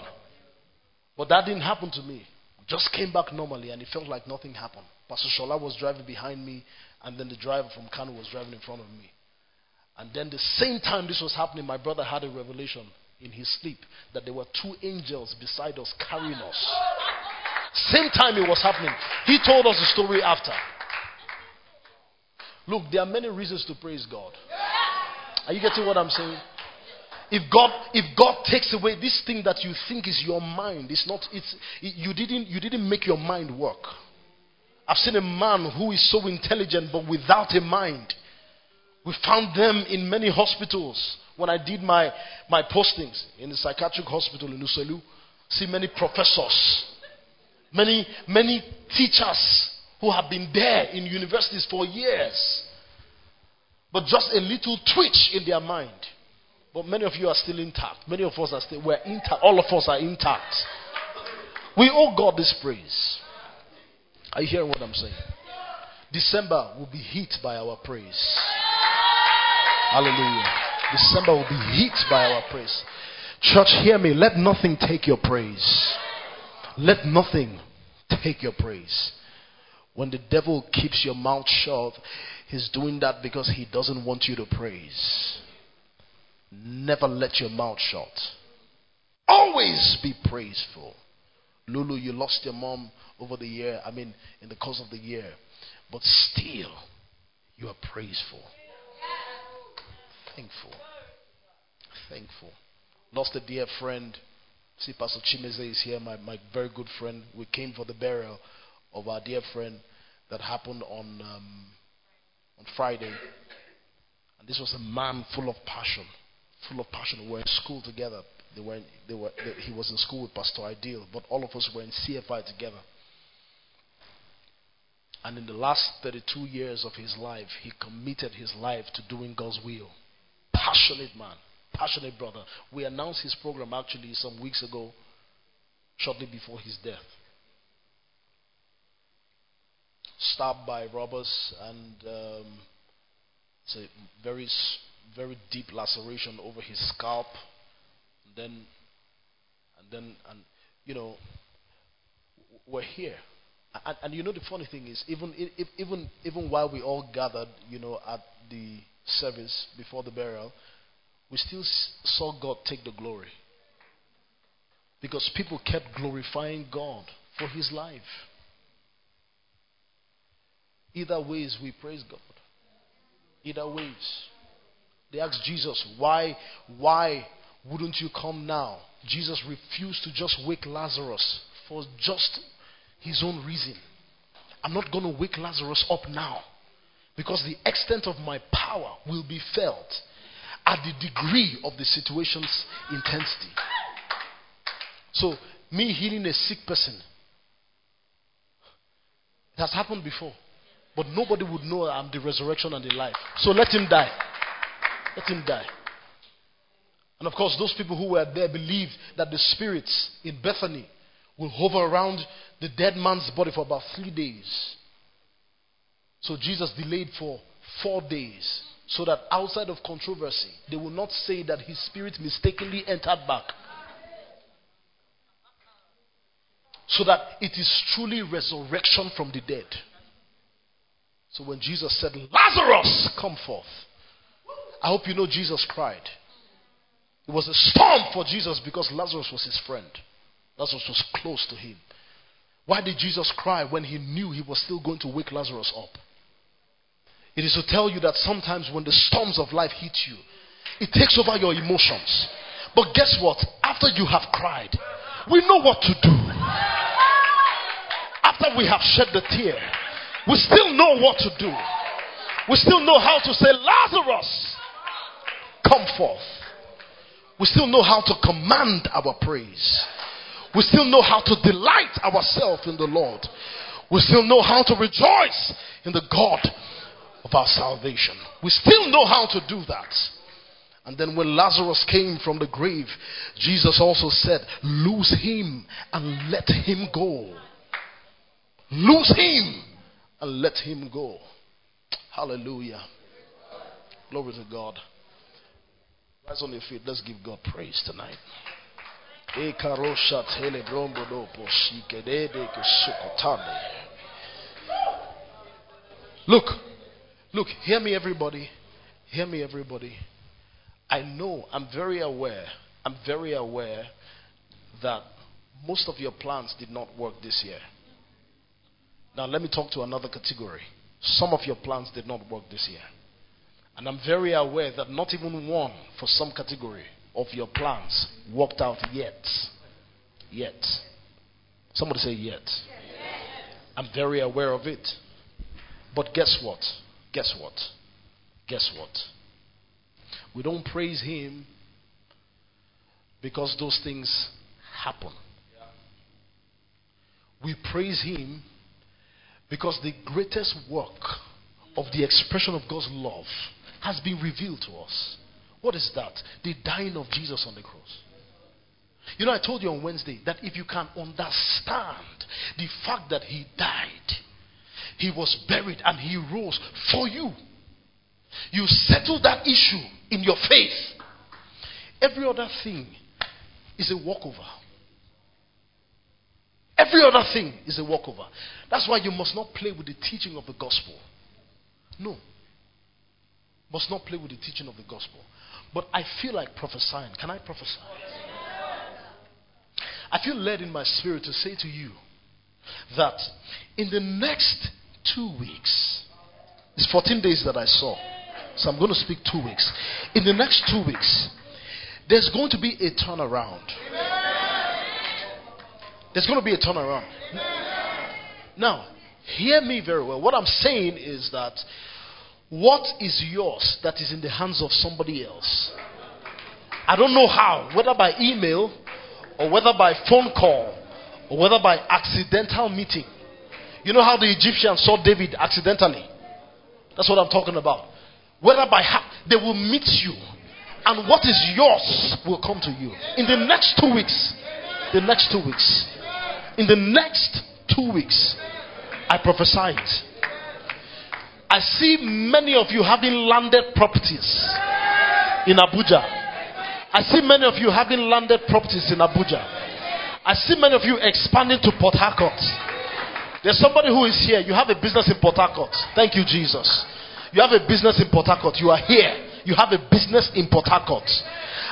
But that didn't happen to me. Just came back normally and it felt like nothing happened. Pastor Shola was driving behind me, and then the driver from Kano was driving in front of me. And then the same time this was happening, my brother had a revelation in his sleep that there were two angels beside us carrying us. Same time it was happening. He told us the story after. Look, there are many reasons to praise God. Are you getting what I'm saying? If God, if God takes away this thing that you think is your mind, it's not. It's it, you didn't. You didn't make your mind work. I've seen a man who is so intelligent but without a mind. We found them in many hospitals. When I did my, my postings in the psychiatric hospital in Uselu, see many professors, many, many teachers who have been there in universities for years. But just a little twitch in their mind. But many of you are still intact. Many of us are still, we're intact. All of us are intact. We owe God this praise. Are you hearing what I'm saying? December will be hit by our praise. Hallelujah. December will be hit by our praise. Church, hear me. Let nothing take your praise. Let nothing take your praise. When the devil keeps your mouth shut, he's doing that because he doesn't want you to praise. Never let your mouth shut. Always be praiseful. Lulu, you lost your mom over the year, I mean, in the course of the year, but still, you are praiseful. Thankful. Thankful. Lost a dear friend. See, Pastor Chimeze is here, my, my very good friend. We came for the burial of our dear friend that happened on, um, on Friday. And this was a man full of passion. Full of passion. We were in school together. They were, in, they were, they, he was in school with Pastor Ideal, but all of us were in CFI together. And in the last 32 years of his life, he committed his life to doing God's will. Passionate man, passionate brother. We announced his program actually some weeks ago, shortly before his death. Stabbed by robbers, and um, it's a very, very deep laceration over his scalp. And then, and then, and you know, we're here. And, and, you know the funny thing is, even even even while we all gathered, you know, at the service before the burial, we still saw God take the glory. Because people kept glorifying God for his life. Either ways, we praise God. Either ways. They asked Jesus, why, why wouldn't you come now? Jesus refused to just wake Lazarus for just his own reason. I'm not going to wake Lazarus up now. Because the extent of my power will be felt at the degree of the situation's intensity. So, me healing a sick person, it has happened before. But nobody would know I'm the resurrection and the life. So let him die. Let him die. And of course, those people who were there believed that the spirits in Bethany will hover around the dead man's body for about three days. So Jesus delayed for four days so that outside of controversy, they will not say that his spirit mistakenly entered back. So that it is truly resurrection from the dead. So when Jesus said, Lazarus, come forth, I hope you know Jesus cried. It was a storm for Jesus because Lazarus was his friend. Lazarus was close to him. Why did Jesus cry when he knew he was still going to wake Lazarus up? It is to tell you that sometimes when the storms of life hit you, it takes over your emotions. But guess what? After you have cried, we know what to do. After we have shed the tear, we still know what to do. We still know how to say, Lazarus, come forth. We still know how to command our praise. We still know how to delight ourselves in the Lord. We still know how to rejoice in the God of our salvation. We still know how to do that. And then when Lazarus came from the grave, Jesus also said, Lose him and let him go. Lose him and let him go. Hallelujah. Glory to God. Rise on your feet. Let's give God praise tonight. Eh, Look, look, hear me, everybody. Hear me, everybody. I know, I'm very aware, I'm very aware that most of your plans did not work this year. Now, let me talk to another category. Some of your plans did not work this year. And I'm very aware that not even one for some category of your plans worked out yet. Yet. Somebody say yet. I'm very aware of it. But guess what? Guess what? Guess what? We don't praise Him because those things happen. We praise Him because the greatest work of the expression of God's love has been revealed to us. What is that? The dying of Jesus on the cross. You know, I told you on Wednesday that if you can understand the fact that he died, he was buried, and he rose for you, you settle that issue in your faith. Every other thing is a walkover. Every other thing is a walkover. That's why you must not play with the teaching of the gospel. No. Must not play with the teaching of the gospel. But I feel like prophesying. Can I prophesy? I feel led in my spirit to say to you that in the next two weeks, it's 14 days that I saw. So I'm going to speak two weeks. In the next two weeks, there's going to be a turnaround. There's going to be a turnaround. Now, hear me very well. What I'm saying is that what is yours that is in the hands of somebody else? I don't know how, whether by email or whether by phone call or whether by accidental meeting. You know how the Egyptians saw David accidentally? That's what I'm talking about. Whether by how they will meet you, and what is yours will come to you in the next two weeks. The next two weeks. In the next two weeks, I prophesied. I see many of you having landed properties in Abuja. I see many of you having landed properties in Abuja. I see many of you expanding to Port Harcourt. There's somebody who is here. You have a business in Port Harcourt. Thank you, Jesus. You have a business in Port Harcourt. You are here. You have a business in Port Harcourt.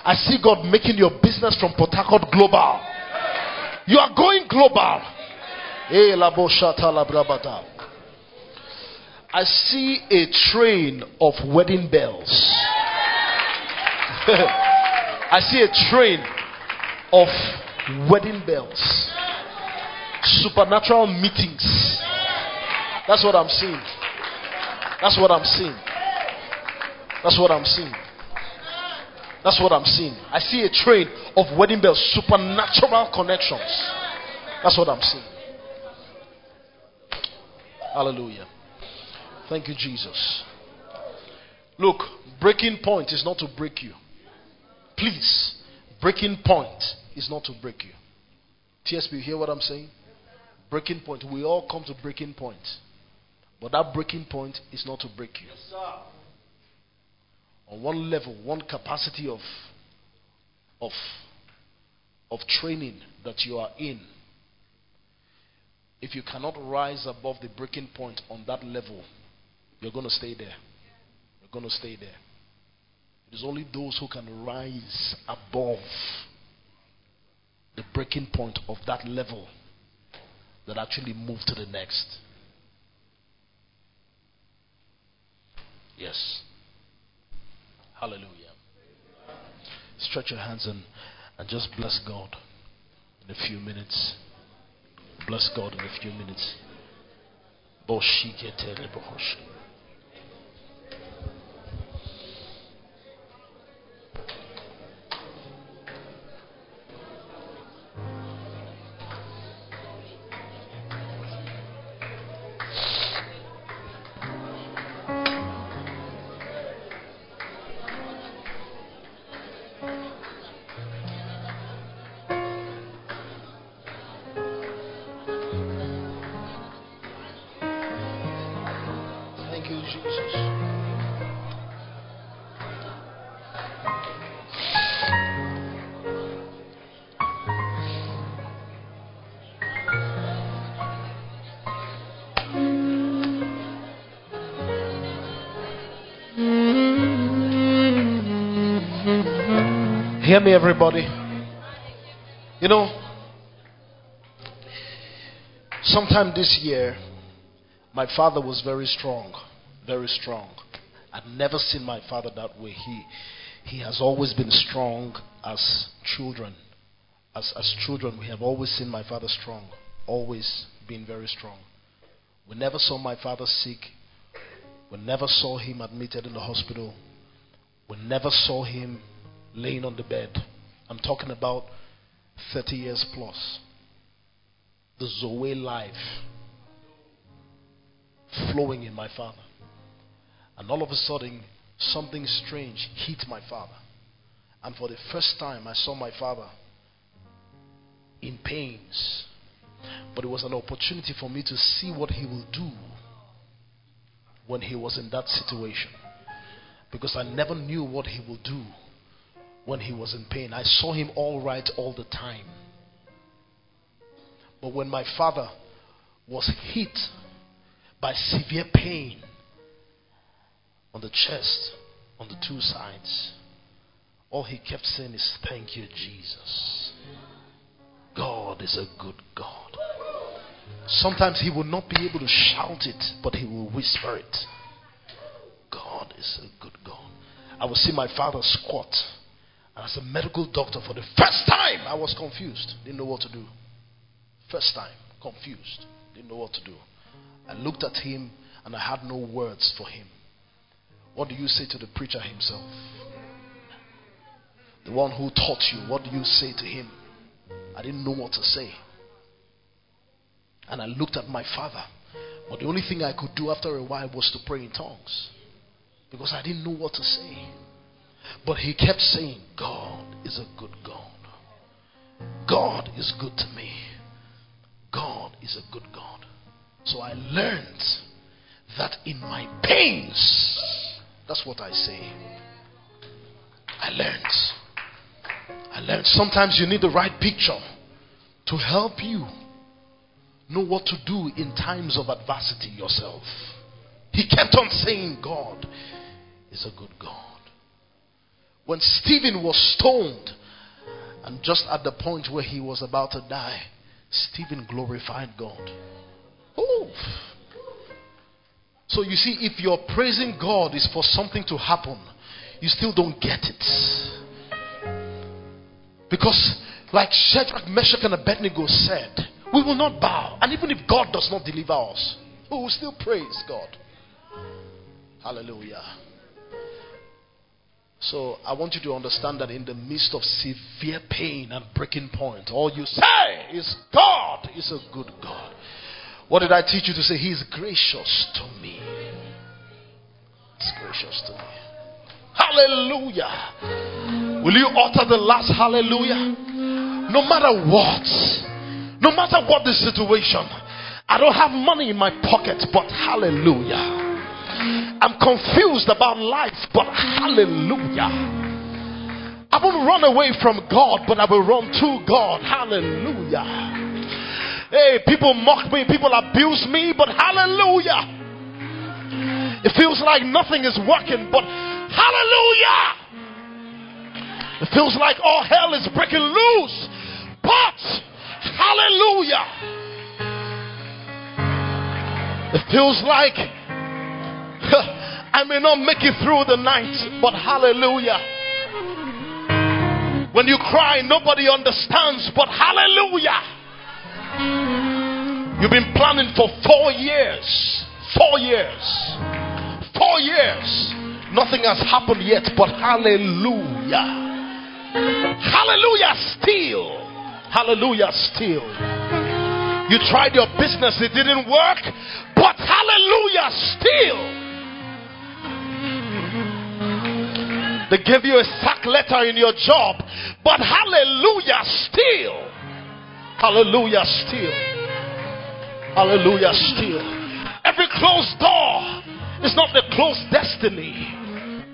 I see God making your business from Port Harcourt global. You are going global. Eh, I see a train of wedding bells. I see a train of wedding bells. Supernatural meetings. That's what I'm seeing. That's what I'm seeing. That's what I'm seeing. That's what I'm seeing. I see a train of wedding bells, supernatural connections. That's what I'm seeing. Hallelujah. Thank you, Jesus. Look, breaking point is not to break you. Please, breaking point is not to break you. TSP, you hear what I'm saying? Breaking point. We all come to breaking point. But that breaking point is not to break you. Yes. On one level, one capacity of of of training that you are in. If you cannot rise above the breaking point on that level, you're going to stay there. You're going to stay there. It is only those who can rise above the breaking point of that level that actually move to the next. Yes. Hallelujah. Stretch your hands and, and just bless God in a few minutes. Bless God in a few minutes. Hear me, everybody. You know, sometime this year, my father was very strong, very strong. I'd never seen my father that way. He, he has always been strong as children. As, as children, we have always seen my father strong, always been very strong. We never saw my father sick. We never saw him admitted in the hospital. We never saw him laying on the bed. I'm talking about 30 years plus. The Zoe life flowing in my father. And all of a sudden, something strange hit my father. And for the first time, I saw my father in pains. But it was an opportunity for me to see what he will do when he was in that situation. Because I never knew what he will do when he was in pain. I saw him all right all the time. But when my father was hit by severe pain on the chest, on the two sides, all he kept saying is, Thank you, Jesus. God is a good God. Sometimes he will not be able to shout it, but he will whisper it. God is a good God. I will see my father squat. As a medical doctor, for the first time, I was confused. Didn't know what to do. First time, confused. Didn't know what to do. I looked at him and I had no words for him. What do you say to the preacher himself? The one who taught you, what do you say to him? I didn't know what to say. And I looked at my father. But the only thing I could do after a while was to pray in tongues. Because I didn't know what to say. But he kept saying, God is a good God. God is good to me. God is a good God. So I learned that in my pains, that's what I say. I learned. I learned sometimes you need the right picture to help you know what to do in times of adversity yourself. He kept on saying, God is a good God. When Stephen was stoned, and just at the point where he was about to die, Stephen glorified God. Oh. So you see, if you're praising God is for something to happen, you still don't get it. Because, like Shadrach, Meshach, and Abednego said, we will not bow. And even if God does not deliver us, we will still praise God. Hallelujah. So I want you to understand that in the midst of severe pain and breaking point, all you say is God is a good God. What did I teach you to say? He is gracious to me. He's gracious to me. Hallelujah. Will you utter the last hallelujah? No matter what, no matter what the situation, I don't have money in my pocket, but hallelujah. I'm confused about life, but hallelujah. I won't run away from God, but I will run to God. Hallelujah. Hey, people mock me, people abuse me, but hallelujah. It feels like nothing is working, but hallelujah. It feels like all hell is breaking loose, but hallelujah. It feels like I may not make it through the night, but hallelujah. When you cry, nobody understands, but hallelujah. You've been planning for four years. Four years. Four years. Nothing has happened yet, but hallelujah. Hallelujah, still. Hallelujah, still. You tried your business, it didn't work, but hallelujah, still. They gave you a sack letter in your job, but hallelujah, still. Hallelujah, still. Hallelujah, still. Every closed door is not the closed destiny.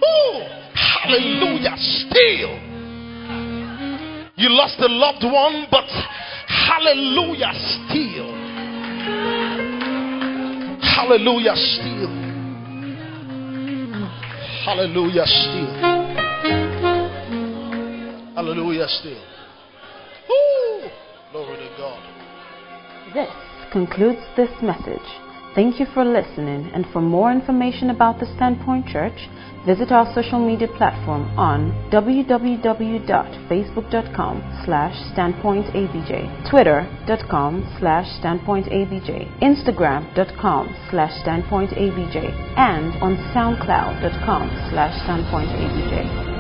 Oh, hallelujah, still. You lost a loved one, but hallelujah, still. Hallelujah, still. Hallelujah, still. Hallelujah, still. Woo! Glory to God. This concludes this message. Thank you for listening, and for more information about the Standpoint Church, visit our social media platform on www.facebook.com slash standpointabj, twitter.com slash standpointabj, instagram.com slash standpointabj, and on soundcloud.com slash standpointabj.